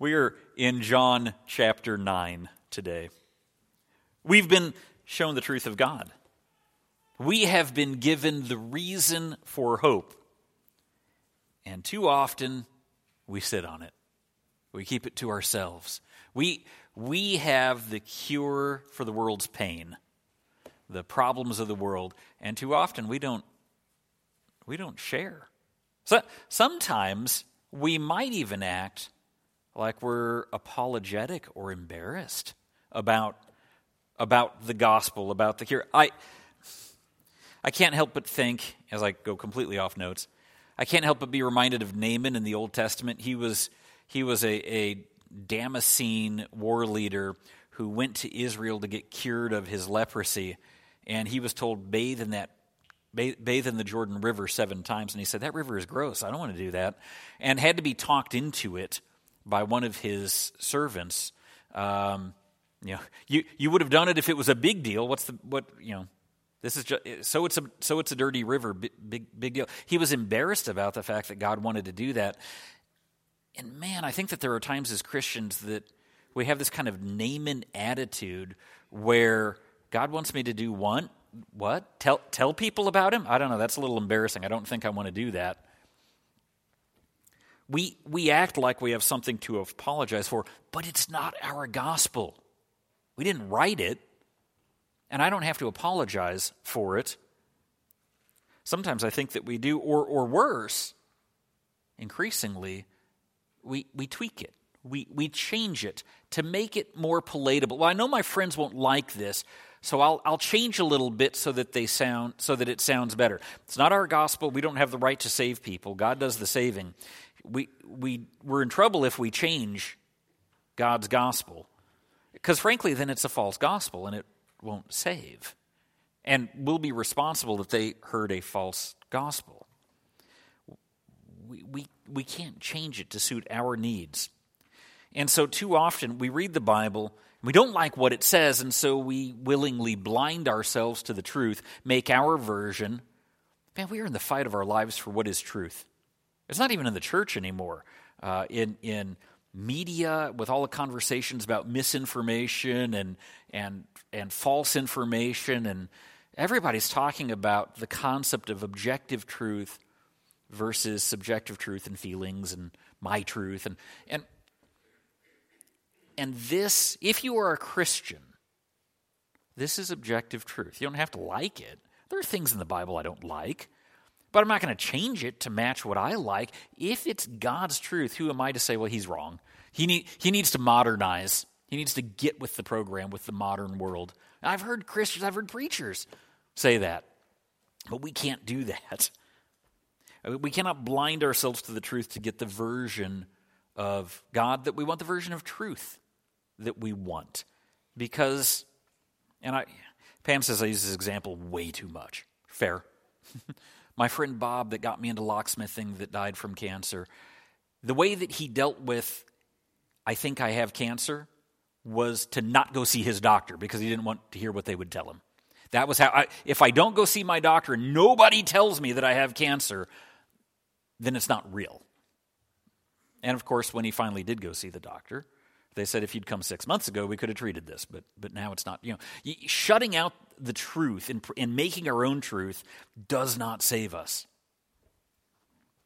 We are in John chapter 9 today. We've been shown the truth of God. We have been given the reason for hope. And too often, we sit on it. We keep it to ourselves. We, we have the cure for the world's pain, the problems of the world, and too often we don't, we don't share. So, sometimes we might even act like we're apologetic or embarrassed about, about the gospel, about the cure. I, I can't help but think, as I go completely off notes, I can't help but be reminded of Naaman in the Old Testament. He was, he was a, a Damascene war leader who went to Israel to get cured of his leprosy, and he was told, bathe in that bathe in the Jordan River seven times. And he said, That river is gross. I don't want to do that. And had to be talked into it by one of his servants. Um, you know, you, you would have done it if it was a big deal. What's the, what, you know, this is just, so it's a, so it's a dirty river, big, big, deal. He was embarrassed about the fact that God wanted to do that. And man, I think that there are times as Christians that we have this kind of Naaman attitude where God wants me to do one, what? Tell, tell people about him? I don't know. That's a little embarrassing. I don't think I want to do that we, we act like we have something to apologize for, but it's not our gospel. We didn't write it, and I don't have to apologize for it. Sometimes I think that we do, or, or worse, increasingly, we, we tweak it. We, we change it to make it more palatable. Well, I know my friends won't like this, so I'll, I'll change a little bit so that they sound so that it sounds better. It's not our gospel. We don't have the right to save people. God does the saving we, we, we're in trouble if we change God's gospel. Because frankly, then it's a false gospel and it won't save. And we'll be responsible if they heard a false gospel. We, we, we can't change it to suit our needs. And so, too often, we read the Bible, we don't like what it says, and so we willingly blind ourselves to the truth, make our version. Man, we are in the fight of our lives for what is truth. It's not even in the church anymore. Uh, in in media, with all the conversations about misinformation and and and false information, and everybody's talking about the concept of objective truth versus subjective truth and feelings and my truth and and and this, if you are a Christian, this is objective truth. You don't have to like it. There are things in the Bible I don't like. But I'm not going to change it to match what I like. If it's God's truth, who am I to say, well, he's wrong? He, need, he needs to modernize. He needs to get with the program, with the modern world. I've heard Christians, I've heard preachers say that. But we can't do that. We cannot blind ourselves to the truth to get the version of God that we want, the version of truth that we want. Because, and I, Pam says I use this example way too much. Fair. My friend Bob, that got me into locksmithing, that died from cancer, the way that he dealt with, I think I have cancer, was to not go see his doctor because he didn't want to hear what they would tell him. That was how, I, if I don't go see my doctor and nobody tells me that I have cancer, then it's not real. And of course, when he finally did go see the doctor, they said if you'd come six months ago, we could have treated this, but but now it's not. You know, shutting out the truth and, and making our own truth does not save us.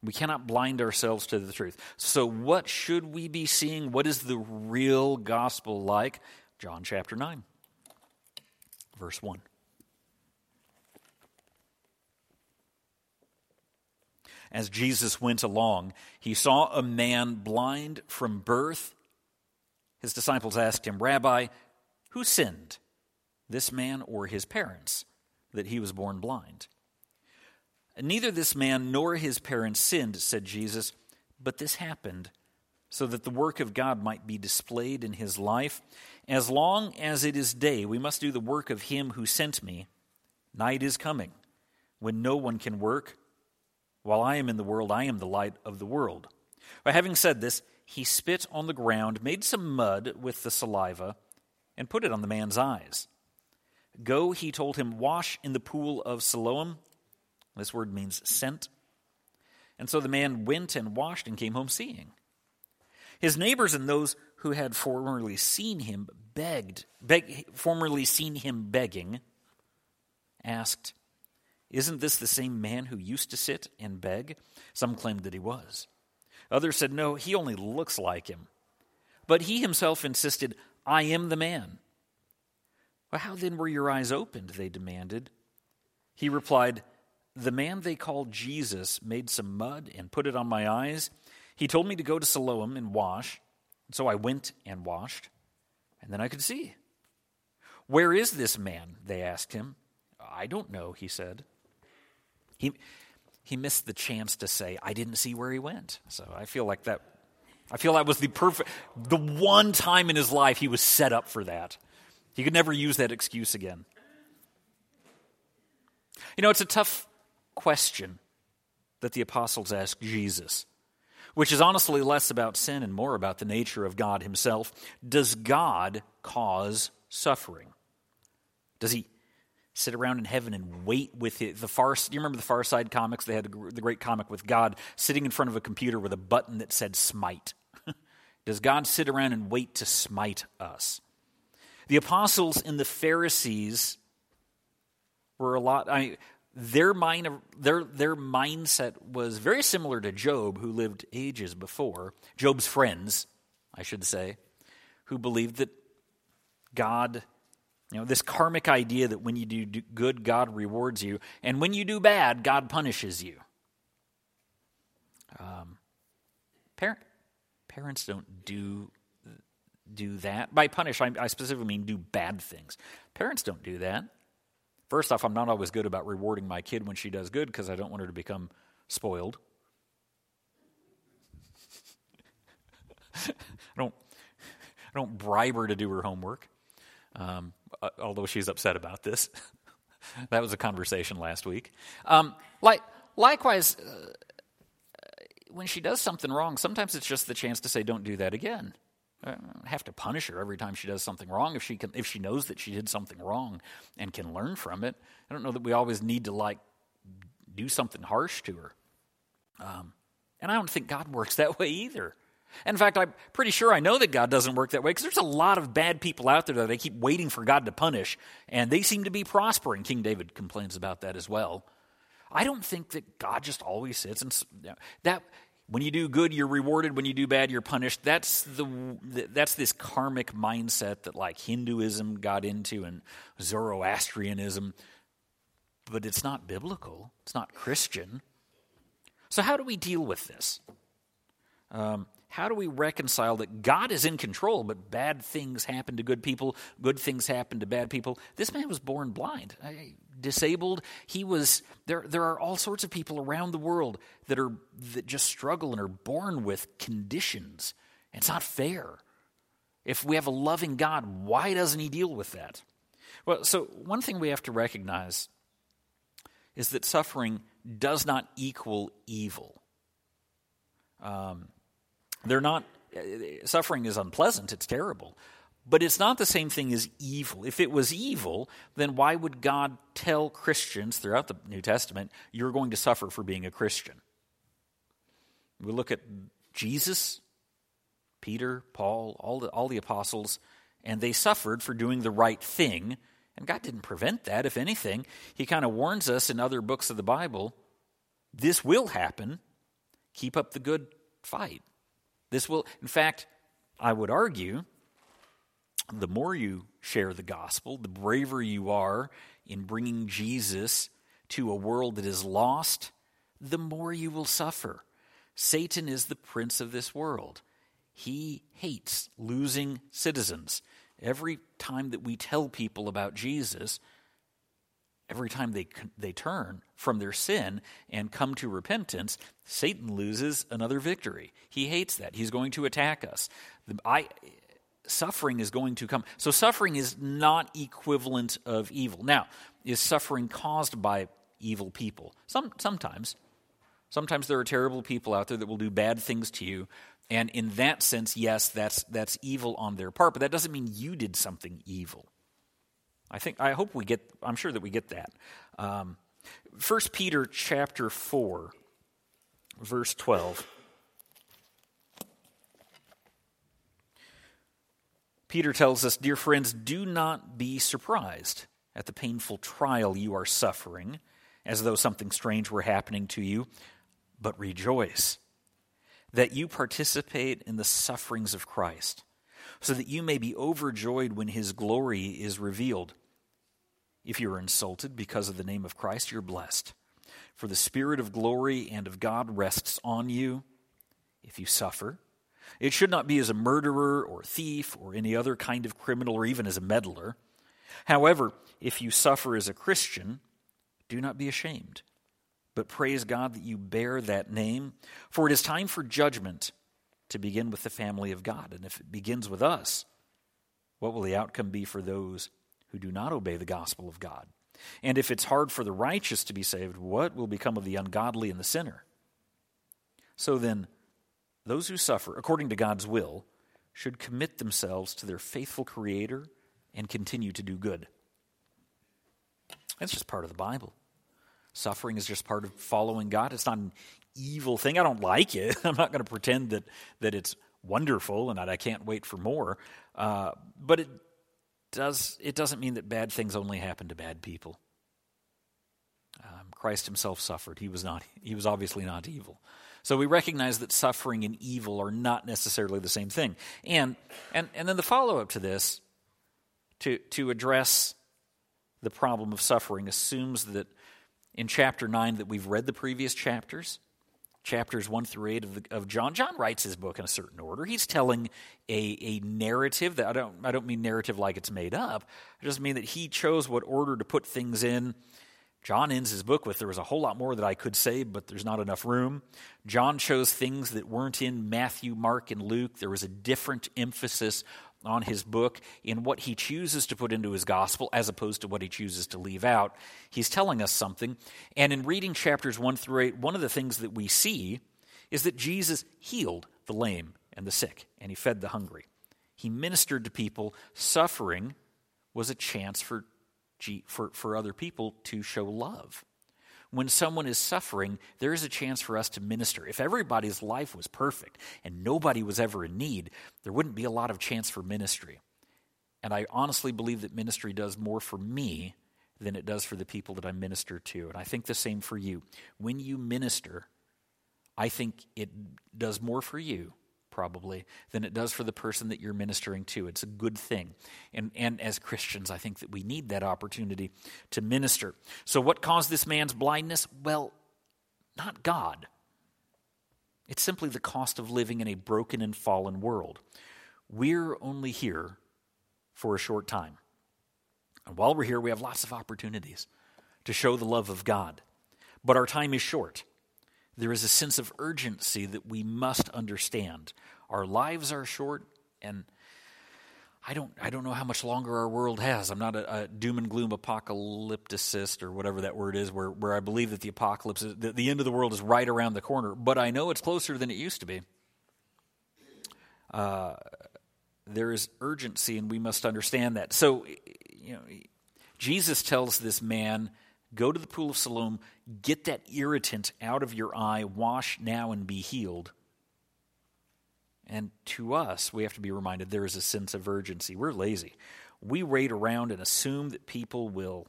We cannot blind ourselves to the truth. So, what should we be seeing? What is the real gospel like? John chapter 9, verse 1. As Jesus went along, he saw a man blind from birth his disciples asked him, Rabbi, who sinned, this man or his parents, that he was born blind? Neither this man nor his parents sinned, said Jesus, but this happened so that the work of God might be displayed in his life. As long as it is day, we must do the work of him who sent me. Night is coming, when no one can work. While I am in the world, I am the light of the world. But having said this, he spit on the ground, made some mud with the saliva, and put it on the man's eyes. Go, he told him, wash in the pool of Siloam. This word means sent. And so the man went and washed and came home seeing. His neighbors and those who had formerly seen him begged, beg, formerly seen him begging, asked, Isn't this the same man who used to sit and beg? Some claimed that he was. Others said, No, he only looks like him. But he himself insisted, I am the man. Well, how then were your eyes opened? They demanded. He replied, The man they called Jesus made some mud and put it on my eyes he told me to go to Siloam and wash. So I went and washed, and then I could see. Where is this man? They asked him. I don't know, he said. He, he missed the chance to say, I didn't see where he went. So I feel like that. I feel that was the perfect, the one time in his life he was set up for that. He could never use that excuse again. You know, it's a tough question that the apostles ask Jesus which is honestly less about sin and more about the nature of God Himself. Does God cause suffering? Does He sit around in heaven and wait with it? The far, you remember the Far Side comics? They had the great comic with God sitting in front of a computer with a button that said smite. Does God sit around and wait to smite us? The apostles and the Pharisees were a lot. I, their mind their their mindset was very similar to Job who lived ages before Job's friends I should say who believed that God you know this karmic idea that when you do good God rewards you and when you do bad God punishes you. Um, parent, parents don't do do that. By punish I, I specifically mean do bad things. Parents don't do that. First off, I'm not always good about rewarding my kid when she does good because I don't want her to become spoiled. I don't, I don't bribe her to do her homework, um, although she's upset about this. that was a conversation last week. Um, like, likewise, uh, when she does something wrong, sometimes it's just the chance to say, "Don't do that again." I have to punish her every time she does something wrong if she can if she knows that she did something wrong and can learn from it. I don't know that we always need to like do something harsh to her. Um, and I don't think God works that way either. In fact, I'm pretty sure I know that God doesn't work that way because there's a lot of bad people out there that they keep waiting for God to punish, and they seem to be prospering. King David complains about that as well. I don't think that God just always sits and that when you do good, you're rewarded. When you do bad, you're punished. That's the that's this karmic mindset that like Hinduism got into and Zoroastrianism, but it's not biblical. It's not Christian. So how do we deal with this? Um, how do we reconcile that God is in control, but bad things happen to good people, good things happen to bad people? This man was born blind disabled. He was there. There are all sorts of people around the world that are that just struggle and are born with conditions. It's not fair. If we have a loving God, why doesn't He deal with that? Well, so one thing we have to recognize is that suffering does not equal evil. Um, they're not. Uh, uh, suffering is unpleasant. It's terrible. But it's not the same thing as evil. If it was evil, then why would God tell Christians throughout the New Testament, you're going to suffer for being a Christian? We look at Jesus, Peter, Paul, all the, all the apostles, and they suffered for doing the right thing. And God didn't prevent that. If anything, He kind of warns us in other books of the Bible this will happen. Keep up the good fight. This will, in fact, I would argue the more you share the gospel, the braver you are in bringing Jesus to a world that is lost, the more you will suffer. Satan is the prince of this world. He hates losing citizens. Every time that we tell people about Jesus, every time they, they turn from their sin and come to repentance, Satan loses another victory. He hates that. He's going to attack us. I, suffering is going to come. So, suffering is not equivalent of evil. Now, is suffering caused by evil people? Some, sometimes. Sometimes there are terrible people out there that will do bad things to you. And in that sense, yes, that's, that's evil on their part, but that doesn't mean you did something evil. I think I hope we get. I'm sure that we get that. Um, 1 Peter chapter four, verse twelve. Peter tells us, Dear friends, do not be surprised at the painful trial you are suffering, as though something strange were happening to you, but rejoice that you participate in the sufferings of Christ, so that you may be overjoyed when his glory is revealed. If you are insulted because of the name of Christ, you're blessed. For the Spirit of glory and of God rests on you. If you suffer, it should not be as a murderer or thief or any other kind of criminal or even as a meddler. However, if you suffer as a Christian, do not be ashamed, but praise God that you bear that name. For it is time for judgment to begin with the family of God. And if it begins with us, what will the outcome be for those who do not obey the gospel of God. And if it's hard for the righteous to be saved, what will become of the ungodly and the sinner? So then, those who suffer according to God's will should commit themselves to their faithful Creator and continue to do good. That's just part of the Bible. Suffering is just part of following God. It's not an evil thing. I don't like it. I'm not going to pretend that, that it's wonderful and that I can't wait for more. Uh, but it does, it doesn't mean that bad things only happen to bad people. Um, Christ himself suffered. He was, not, he was obviously not evil. So we recognize that suffering and evil are not necessarily the same thing. And, and, and then the follow up to this, to, to address the problem of suffering, assumes that in chapter 9 that we've read the previous chapters chapters 1 through 8 of, the, of John. John writes his book in a certain order. He's telling a, a narrative that I don't, I don't mean narrative like it's made up. I just mean that he chose what order to put things in. John ends his book with there was a whole lot more that I could say, but there's not enough room. John chose things that weren't in Matthew, Mark, and Luke. There was a different emphasis on his book in what he chooses to put into his gospel as opposed to what he chooses to leave out. He's telling us something. And in reading chapters 1 through 8, one of the things that we see is that Jesus healed the lame and the sick, and he fed the hungry. He ministered to people. Suffering was a chance for, for, for other people to show love when someone is suffering, there is a chance for us to minister. If everybody's life was perfect and nobody was ever in need, there wouldn't be a lot of chance for ministry. And I honestly believe that ministry does more for me than it does for the people that I minister to. And I think the same for you. When you minister, I think it does more for you probably than it does for the person that you're ministering to. It's a good thing. And, and as Christians, I think that we need that opportunity to minister. So, what caused this man's blindness? Well, not God. It's simply the cost of living in a broken and fallen world. We're only here for a short time. And while we're here, we have lots of opportunities to show the love of God. But our time is short there is a sense of urgency that we must understand. Our lives are short, and I don't, I don't know how much longer our world has. I'm not a, a doom and gloom apocalypticist or whatever that word is, where, where I believe that the apocalypse, is, the, the end of the world is right around the corner, but I know it's closer than it used to be. Uh, there is urgency, and we must understand that. So, you know, Jesus tells this man Go to the pool of Siloam, get that irritant out of your eye, wash now and be healed. And to us, we have to be reminded there is a sense of urgency. We're lazy. We wait around and assume that people will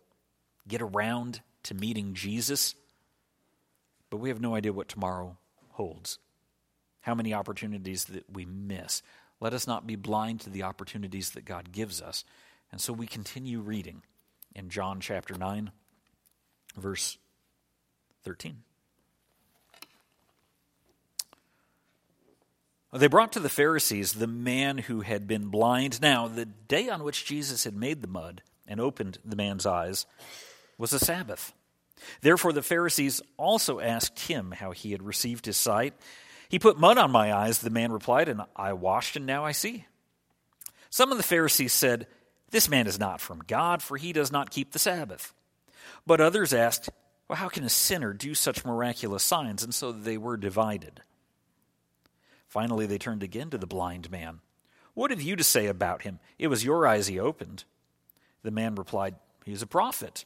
get around to meeting Jesus, but we have no idea what tomorrow holds. How many opportunities that we miss. Let us not be blind to the opportunities that God gives us. And so we continue reading in John chapter 9 verse 13. They brought to the Pharisees the man who had been blind. Now, the day on which Jesus had made the mud and opened the man's eyes, was a Sabbath. Therefore, the Pharisees also asked him how he had received his sight. He put mud on my eyes, the man replied, and I washed, and now I see. Some of the Pharisees said, This man is not from God, for he does not keep the Sabbath. But others asked, Well, how can a sinner do such miraculous signs? And so they were divided. Finally, they turned again to the blind man. What have you to say about him? It was your eyes he opened. The man replied, He is a prophet.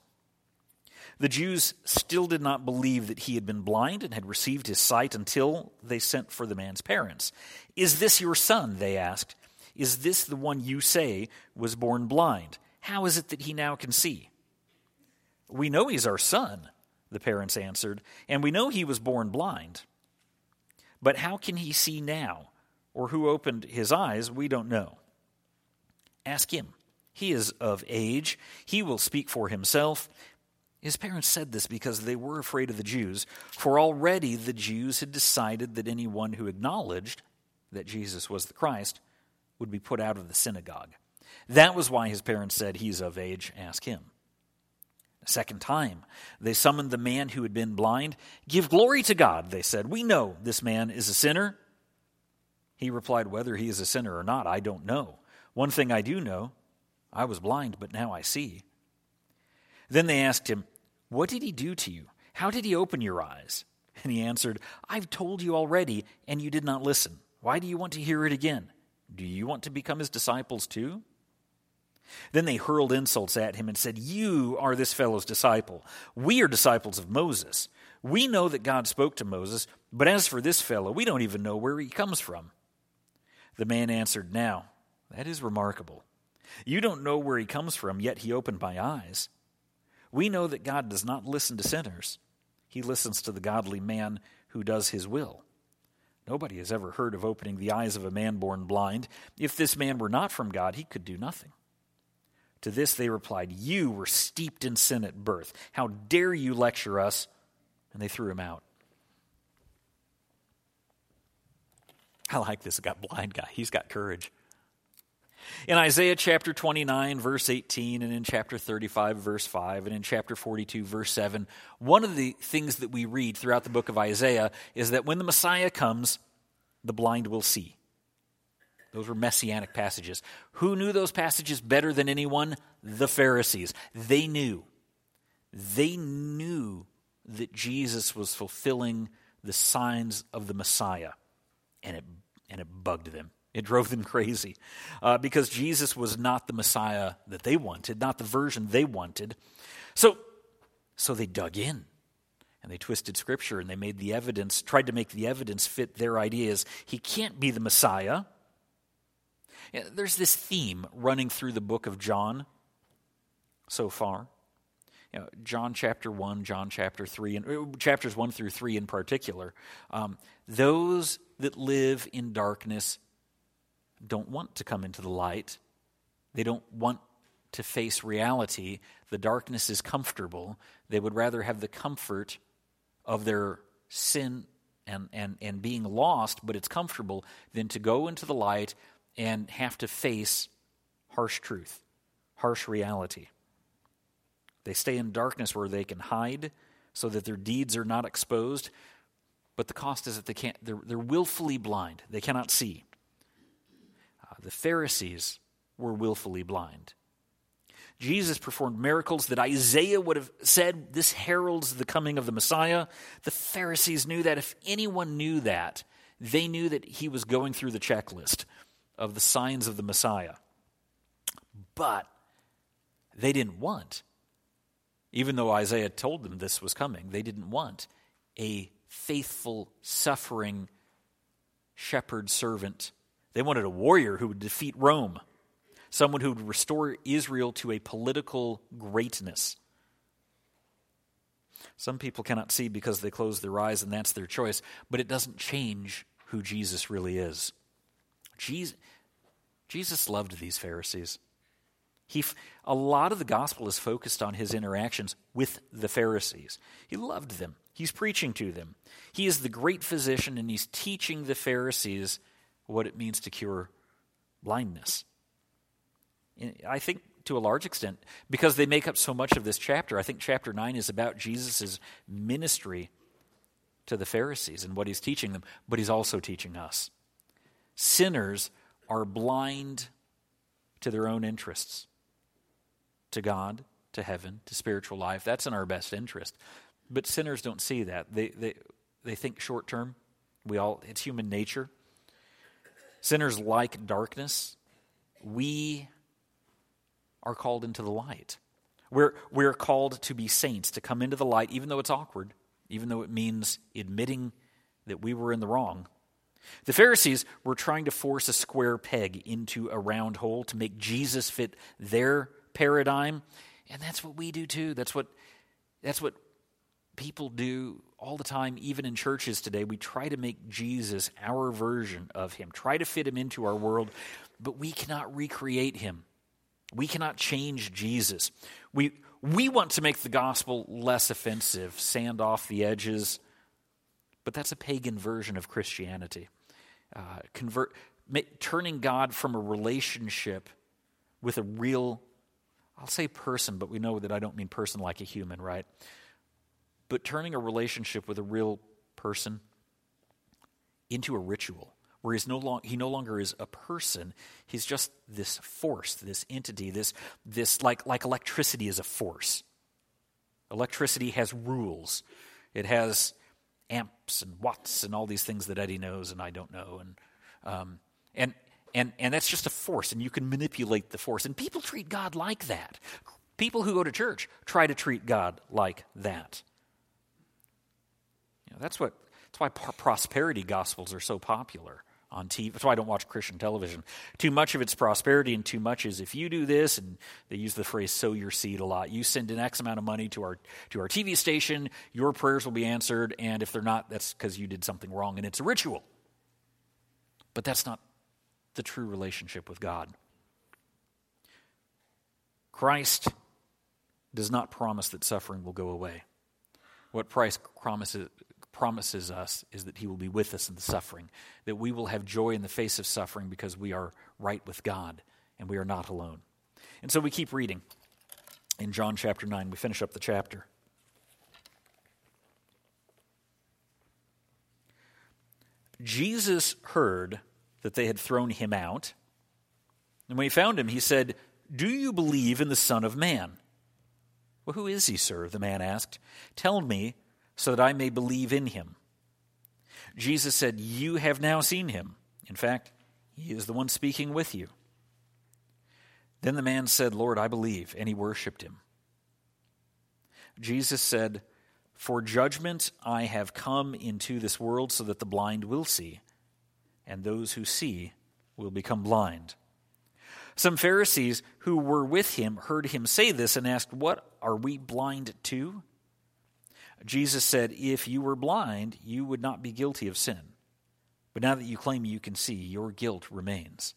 The Jews still did not believe that he had been blind and had received his sight until they sent for the man's parents. Is this your son? They asked. Is this the one you say was born blind? How is it that he now can see? We know he's our son, the parents answered, and we know he was born blind. But how can he see now? Or who opened his eyes, we don't know. Ask him. He is of age. He will speak for himself. His parents said this because they were afraid of the Jews, for already the Jews had decided that anyone who acknowledged that Jesus was the Christ would be put out of the synagogue. That was why his parents said, He's of age, ask him. Second time, they summoned the man who had been blind. Give glory to God, they said. We know this man is a sinner. He replied, Whether he is a sinner or not, I don't know. One thing I do know I was blind, but now I see. Then they asked him, What did he do to you? How did he open your eyes? And he answered, I've told you already, and you did not listen. Why do you want to hear it again? Do you want to become his disciples too? Then they hurled insults at him and said, You are this fellow's disciple. We are disciples of Moses. We know that God spoke to Moses, but as for this fellow, we don't even know where he comes from. The man answered, Now, that is remarkable. You don't know where he comes from, yet he opened my eyes. We know that God does not listen to sinners, he listens to the godly man who does his will. Nobody has ever heard of opening the eyes of a man born blind. If this man were not from God, he could do nothing. To this they replied, You were steeped in sin at birth. How dare you lecture us? And they threw him out. I like this got blind guy. He's got courage. In Isaiah chapter 29, verse 18, and in chapter 35, verse 5, and in chapter 42, verse 7, one of the things that we read throughout the book of Isaiah is that when the Messiah comes, the blind will see. Those were messianic passages. Who knew those passages better than anyone? The Pharisees. They knew. They knew that Jesus was fulfilling the signs of the Messiah, and it, and it bugged them. It drove them crazy uh, because Jesus was not the Messiah that they wanted, not the version they wanted. So, so they dug in and they twisted Scripture and they made the evidence, tried to make the evidence fit their ideas. He can't be the Messiah there's this theme running through the book of John so far. You know, John chapter 1, John chapter 3, and uh, chapters 1 through 3 in particular. Um, those that live in darkness don't want to come into the light. They don't want to face reality. The darkness is comfortable. They would rather have the comfort of their sin and, and, and being lost, but it's comfortable, than to go into the light and have to face harsh truth, harsh reality. They stay in darkness where they can hide so that their deeds are not exposed, but the cost is that they can't, they're, they're willfully blind. They cannot see. Uh, the Pharisees were willfully blind. Jesus performed miracles that Isaiah would have said this heralds the coming of the Messiah. The Pharisees knew that. If anyone knew that, they knew that he was going through the checklist of the signs of the Messiah. But they didn't want, even though Isaiah told them this was coming, they didn't want a faithful, suffering shepherd servant. They wanted a warrior who would defeat Rome, someone who would restore Israel to a political greatness. Some people cannot see because they close their eyes, and that's their choice, but it doesn't change who Jesus really is. Jesus, Jesus loved these Pharisees. He, a lot of the gospel is focused on his interactions with the Pharisees. He loved them. He's preaching to them. He is the great physician, and he's teaching the Pharisees what it means to cure blindness. I think to a large extent because they make up so much of this chapter. I think chapter 9 is about Jesus' ministry to the Pharisees and what he's teaching them, but he's also teaching us. Sinners are blind to their own interests, to God, to heaven, to spiritual life. That's in our best interest. But sinners don't see that. They, they, they think short term. We all, it's human nature. Sinners like darkness. We are called into the light. We're, we're called to be saints, to come into the light, even though it's awkward, even though it means admitting that we were in the wrong. The Pharisees were trying to force a square peg into a round hole to make Jesus fit their paradigm. And that's what we do too. That's what, that's what people do all the time, even in churches today. We try to make Jesus our version of him, try to fit him into our world, but we cannot recreate him. We cannot change Jesus. We, we want to make the gospel less offensive, sand off the edges, but that's a pagan version of Christianity. Uh, convert, turning God from a relationship with a real, I'll say person, but we know that I don't mean person like a human, right? But turning a relationship with a real person into a ritual where he's no long, he no longer is a person. He's just this force, this entity, this, this like, like electricity is a force. Electricity has rules. It has amps and watts and all these things that Eddie knows and I don't know. And, um, and, and, and that's just a force, and you can manipulate the force. And people treat God like that. People who go to church try to treat God like that. You know, that's, what, that's why prosperity gospels are so popular on TV. That's why I don't watch Christian television. Too much of it's prosperity, and too much is if you do this, and they use the phrase "sow your seed" a lot. You send an X amount of money to our to our TV station, your prayers will be answered, and if they're not, that's because you did something wrong, and it's a ritual. But that's not the true relationship with God. Christ does not promise that suffering will go away. What Christ promises, promises us is that He will be with us in the suffering, that we will have joy in the face of suffering because we are right with God and we are not alone. And so we keep reading in John chapter 9. We finish up the chapter. Jesus heard that they had thrown him out. And when he found him, he said, Do you believe in the Son of Man? Well, who is he, sir? The man asked. Tell me so that I may believe in him. Jesus said, You have now seen him. In fact, he is the one speaking with you. Then the man said, Lord, I believe, and he worshiped him. Jesus said, For judgment I have come into this world so that the blind will see, and those who see will become blind. Some Pharisees who were with him heard him say this and asked, What are we blind to? Jesus said, If you were blind, you would not be guilty of sin. But now that you claim you can see, your guilt remains.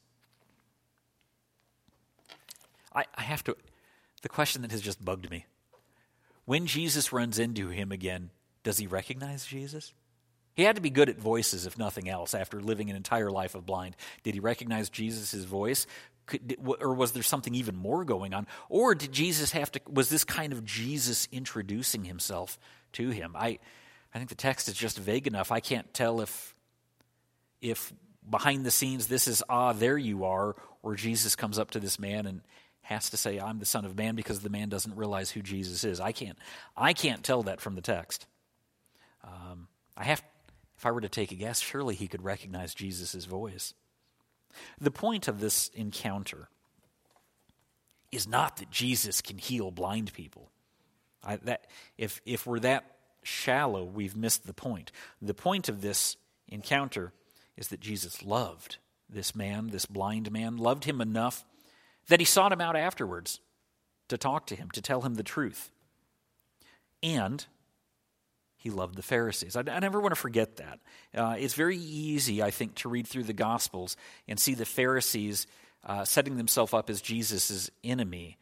I, I have to, the question that has just bugged me. When Jesus runs into him again, does he recognize Jesus? He had to be good at voices, if nothing else, after living an entire life of blind. Did he recognize Jesus' voice? Could, or was there something even more going on? Or did Jesus have to, was this kind of Jesus introducing himself to him. I, I think the text is just vague enough. I can't tell if, if behind the scenes this is, ah, there you are, or Jesus comes up to this man and has to say, I'm the Son of Man because the man doesn't realize who Jesus is. I can't, I can't tell that from the text. Um, I have, if I were to take a guess, surely he could recognize Jesus' voice. The point of this encounter is not that Jesus can heal blind people. I, that, if, if we're that shallow, we've missed the point. The point of this encounter is that Jesus loved this man, this blind man, loved him enough that he sought him out afterwards to talk to him, to tell him the truth. And he loved the Pharisees. I, I never want to forget that. Uh, it's very easy, I think, to read through the Gospels and see the Pharisees uh, setting themselves up as Jesus' enemy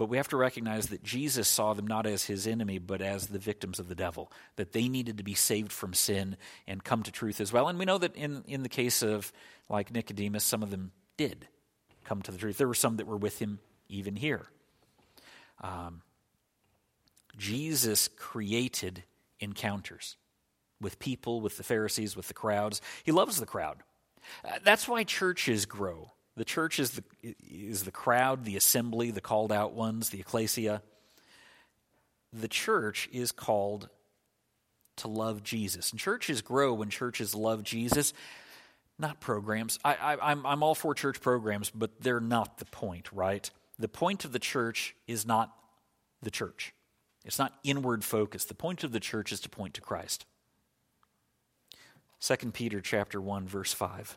but we have to recognize that Jesus saw them not as his enemy, but as the victims of the devil, that they needed to be saved from sin and come to truth as well. And we know that in, in the case of like Nicodemus, some of them did come to the truth. There were some that were with him even here. Um, Jesus created encounters with people, with the Pharisees, with the crowds. He loves the crowd. Uh, that's why churches grow. The church is the, is the crowd, the assembly, the called out ones, the ecclesia. The church is called to love Jesus. And churches grow when churches love Jesus, not programs. I, I, I'm, I'm all for church programs, but they're not the point, right? The point of the church is not the church. It's not inward focus. The point of the church is to point to Christ. 2 Peter chapter 1 verse 5.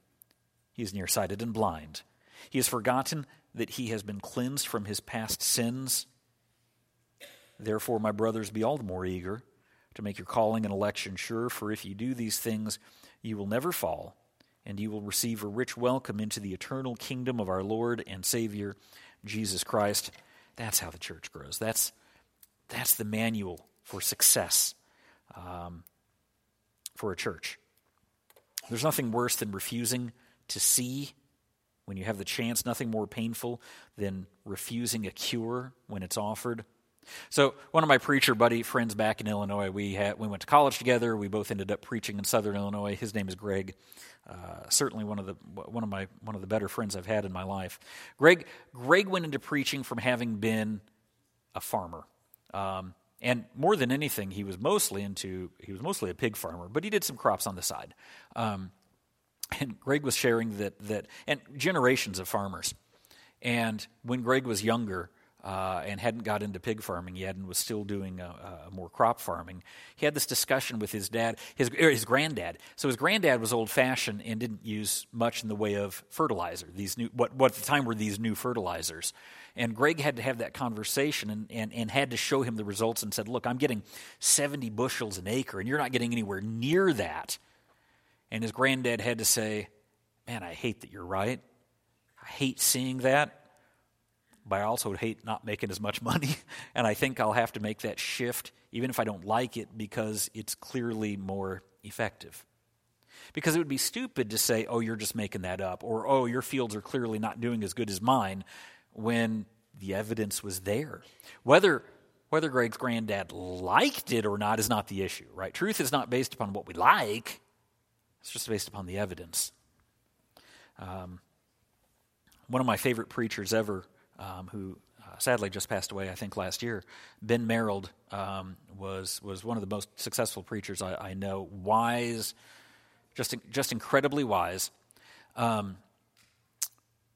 he is nearsighted and blind. He has forgotten that he has been cleansed from his past sins. Therefore, my brothers, be all the more eager to make your calling and election sure, for if you do these things, you will never fall, and you will receive a rich welcome into the eternal kingdom of our Lord and Savior, Jesus Christ. That's how the church grows. That's, that's the manual for success um, for a church. There's nothing worse than refusing to see when you have the chance, nothing more painful than refusing a cure when it's offered. So, one of my preacher buddy friends back in Illinois, we had we went to college together. We both ended up preaching in Southern Illinois. His name is Greg. Uh, certainly one of the one of my one of the better friends I've had in my life. Greg Greg went into preaching from having been a farmer. Um, and more than anything, he was mostly into he was mostly a pig farmer, but he did some crops on the side. Um, and Greg was sharing that that and generations of farmers. And when Greg was younger uh, and hadn't got into pig farming yet and was still doing uh, more crop farming, he had this discussion with his dad, his his granddad. So his granddad was old fashioned and didn't use much in the way of fertilizer. These new what what at the time were these new fertilizers. And Greg had to have that conversation and, and, and had to show him the results and said, Look, I'm getting 70 bushels an acre, and you're not getting anywhere near that. And his granddad had to say, Man, I hate that you're right. I hate seeing that. But I also hate not making as much money. And I think I'll have to make that shift, even if I don't like it, because it's clearly more effective. Because it would be stupid to say, oh, you're just making that up, or oh, your fields are clearly not doing as good as mine, when the evidence was there. Whether whether Greg's granddad liked it or not is not the issue, right? Truth is not based upon what we like, it's just based upon the evidence. Um, one of my favorite preachers ever, um, who uh, sadly just passed away, I think last year, Ben Merold, um, was was one of the most successful preachers I, I know. Wise, just just incredibly wise. Um,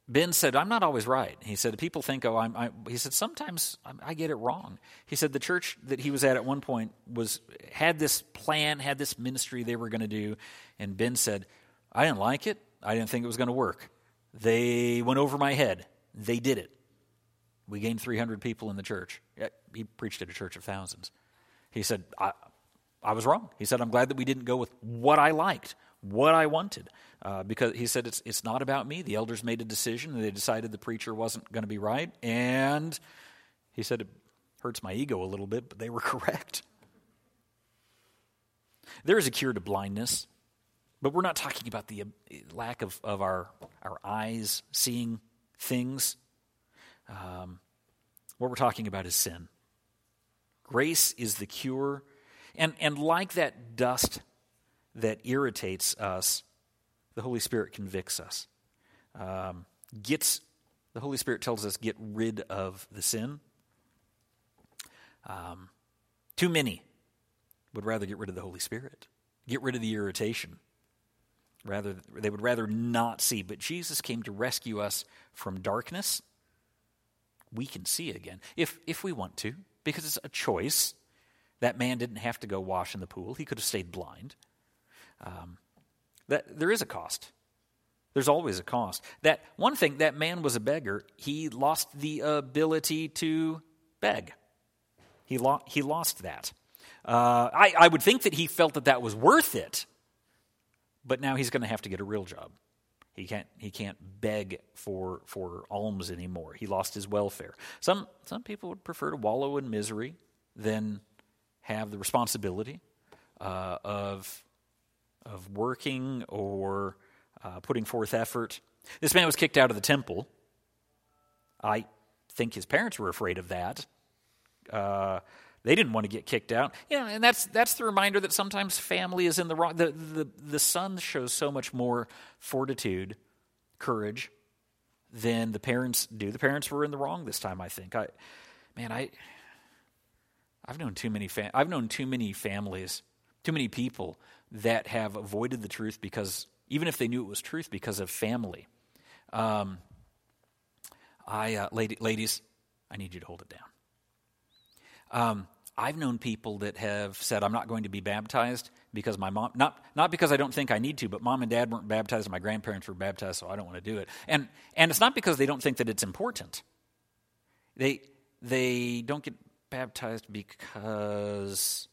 Ben said, I'm not always right. He said, people think, oh, I'm, I, he said, sometimes I get it wrong. He said, the church that he was at at one point was, had this plan, had this ministry they were going to do. And Ben said, I didn't like it. I didn't think it was going to work. They went over my head. They did it. We gained 300 people in the church. He preached at a church of thousands. He said, I, I was wrong. He said, I'm glad that we didn't go with what I liked, what I wanted. Uh, because he said it's it's not about me. The elders made a decision and they decided the preacher wasn't going to be right, and he said it hurts my ego a little bit, but they were correct. There is a cure to blindness, but we're not talking about the uh, lack of, of our our eyes seeing things. Um, what we're talking about is sin. Grace is the cure, and and like that dust that irritates us the Holy Spirit convicts us. Um, gets the Holy Spirit tells us get rid of the sin. Um, too many would rather get rid of the Holy Spirit, get rid of the irritation. Rather, they would rather not see. But Jesus came to rescue us from darkness. We can see again if if we want to, because it's a choice. That man didn't have to go wash in the pool; he could have stayed blind. Um, That there is a cost. There's always a cost. That one thing, that man was a beggar. He lost the ability to beg. He, lo- he lost that. Uh, I, I would think that he felt that that was worth it, but now he's going to have to get a real job. He can't, he can't beg for, for alms anymore. He lost his welfare. Some, some people would prefer to wallow in misery than have the responsibility uh, of, of working or uh, putting forth effort. This man was kicked out of the temple. I think his parents were afraid of that. Uh, they didn't want to get kicked out. You know, and that's that's the reminder that sometimes family is in the wrong. The, the, the son shows so much more fortitude, courage, than the parents do. The parents were in the wrong this time, I think. I, man, I, I've known too many. Fam- I've known too many families, too many people that have avoided the truth because even if they knew it was truth because of family. Um, I, uh, lady, ladies, I need you to hold it down. Um, I've known people that have said, I'm not going to be baptized because my mom, not, not because I don't think I need to, but mom and dad weren't baptized and my grandparents were baptized, so I don't want to do it. And, and it's not because they don't think that it's important. They, they don't get baptized because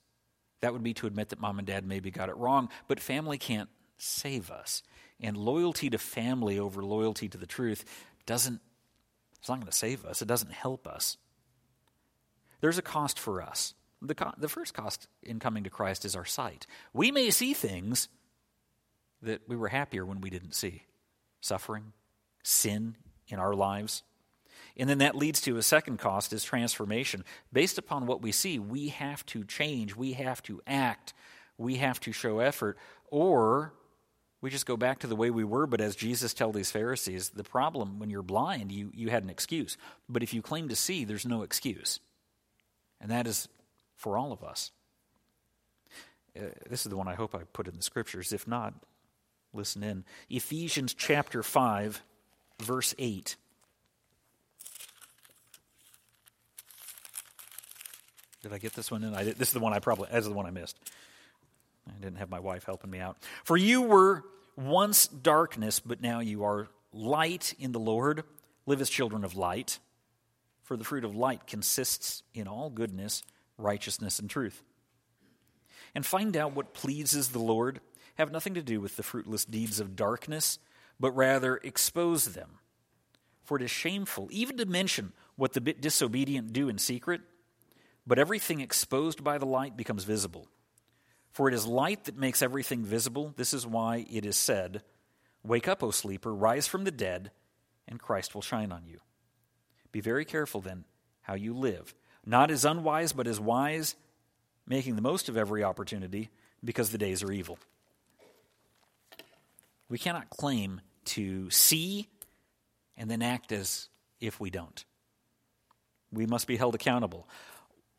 that would be to admit that mom and dad maybe got it wrong, but family can't save us. And loyalty to family over loyalty to the truth doesn't, it's not going to save us, it doesn't help us. There's a cost for us. The, co- the first cost in coming to Christ is our sight. We may see things that we were happier when we didn't see suffering, sin in our lives. And then that leads to a second cost is transformation. Based upon what we see, we have to change, we have to act, we have to show effort, or we just go back to the way we were. But as Jesus told these Pharisees, the problem when you're blind, you, you had an excuse. But if you claim to see, there's no excuse. And that is for all of us. Uh, this is the one I hope I put in the scriptures. If not, listen in. Ephesians chapter 5, verse 8. Did I get this one in? I did, this is the one I probably, this is the one I missed. I didn't have my wife helping me out. For you were once darkness, but now you are light in the Lord. Live as children of light. For the fruit of light consists in all goodness, righteousness, and truth. And find out what pleases the Lord. Have nothing to do with the fruitless deeds of darkness, but rather expose them. For it is shameful even to mention what the disobedient do in secret, but everything exposed by the light becomes visible. For it is light that makes everything visible. This is why it is said, Wake up, O sleeper, rise from the dead, and Christ will shine on you. Be very careful then how you live, not as unwise, but as wise, making the most of every opportunity, because the days are evil. We cannot claim to see and then act as if we don't. We must be held accountable.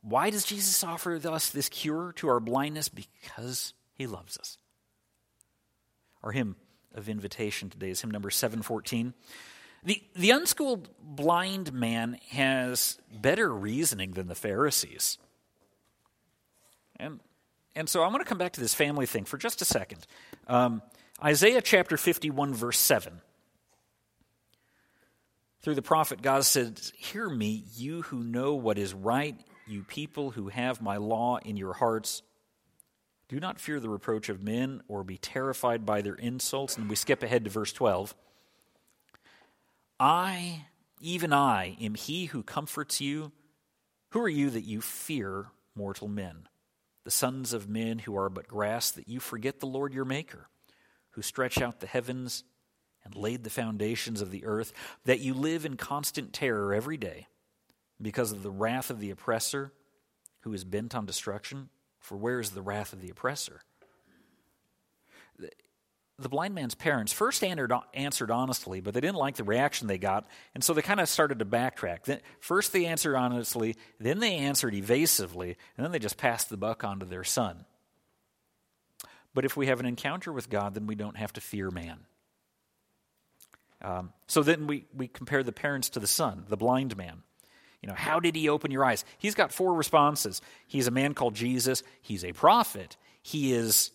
Why does Jesus offer us this cure to our blindness? Because he loves us. Our hymn of invitation today is hymn number 714. The, the unschooled blind man has better reasoning than the Pharisees. And, and so I want to come back to this family thing for just a second. Um, Isaiah chapter 51, verse 7. Through the prophet, God said, Hear me, you who know what is right, you people who have my law in your hearts. Do not fear the reproach of men or be terrified by their insults. And we skip ahead to verse 12. I, even I, am he who comforts you. Who are you that you fear mortal men? The sons of men who are but grass, that you forget the Lord your Maker, who stretch out the heavens and laid the foundations of the earth, that you live in constant terror every day because of the wrath of the oppressor who is bent on destruction. For where is the wrath of the oppressor? the blind man's parents first answered honestly, but they didn't like the reaction they got, and so they kind of started to backtrack. First they answered honestly, then they answered evasively, and then they just passed the buck on to their son. But if we have an encounter with God, then we don't have to fear man. Um, so then we, we compare the parents to the son, the blind man. You know, how did he open your eyes? He's got four responses. He's a man called Jesus. He's a prophet. He is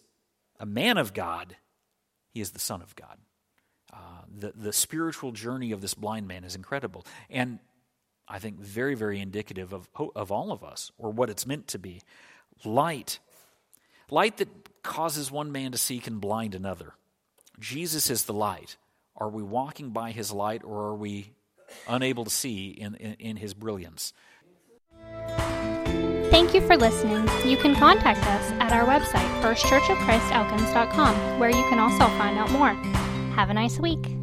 a man of God he is the Son of God. Uh, the, the spiritual journey of this blind man is incredible. And I think very, very indicative of, of all of us, or what it's meant to be. Light. Light that causes one man to see can blind another. Jesus is the light. Are we walking by his light, or are we unable to see in, in, in his brilliance? Thank you for listening. You can contact us at our website, firstchurchofchristelkins.com, where you can also find out more. Have a nice week.